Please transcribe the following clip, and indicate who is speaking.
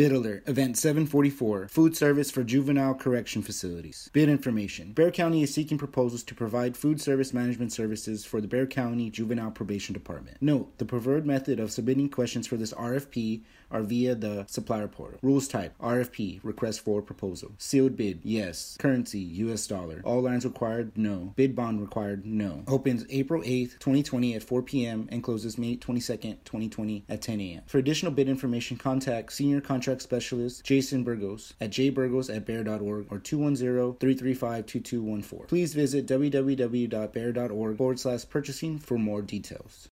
Speaker 1: Bid alert. Event 744. Food service for juvenile correction facilities. Bid information. Bexar County is seeking proposals to provide food service management services for the Bexar County Juvenile Probation Department. Note, the preferred method of submitting questions for this RFP are via the supplier portal. Rules type RFP, request for proposal. Sealed bid, yes. Currency, US dollar. All lines required, no. Bid bond required, no. Opens April 8th, 2020 at 4 p.m. and closes May 22nd, 2020 at 10 a.m. For additional bid information, contact Senior Contract Specialist Jason Burgos at jburgos at bexar.org or 210-335-2214. Please visit www.bexar.org forward slash purchasing for more details.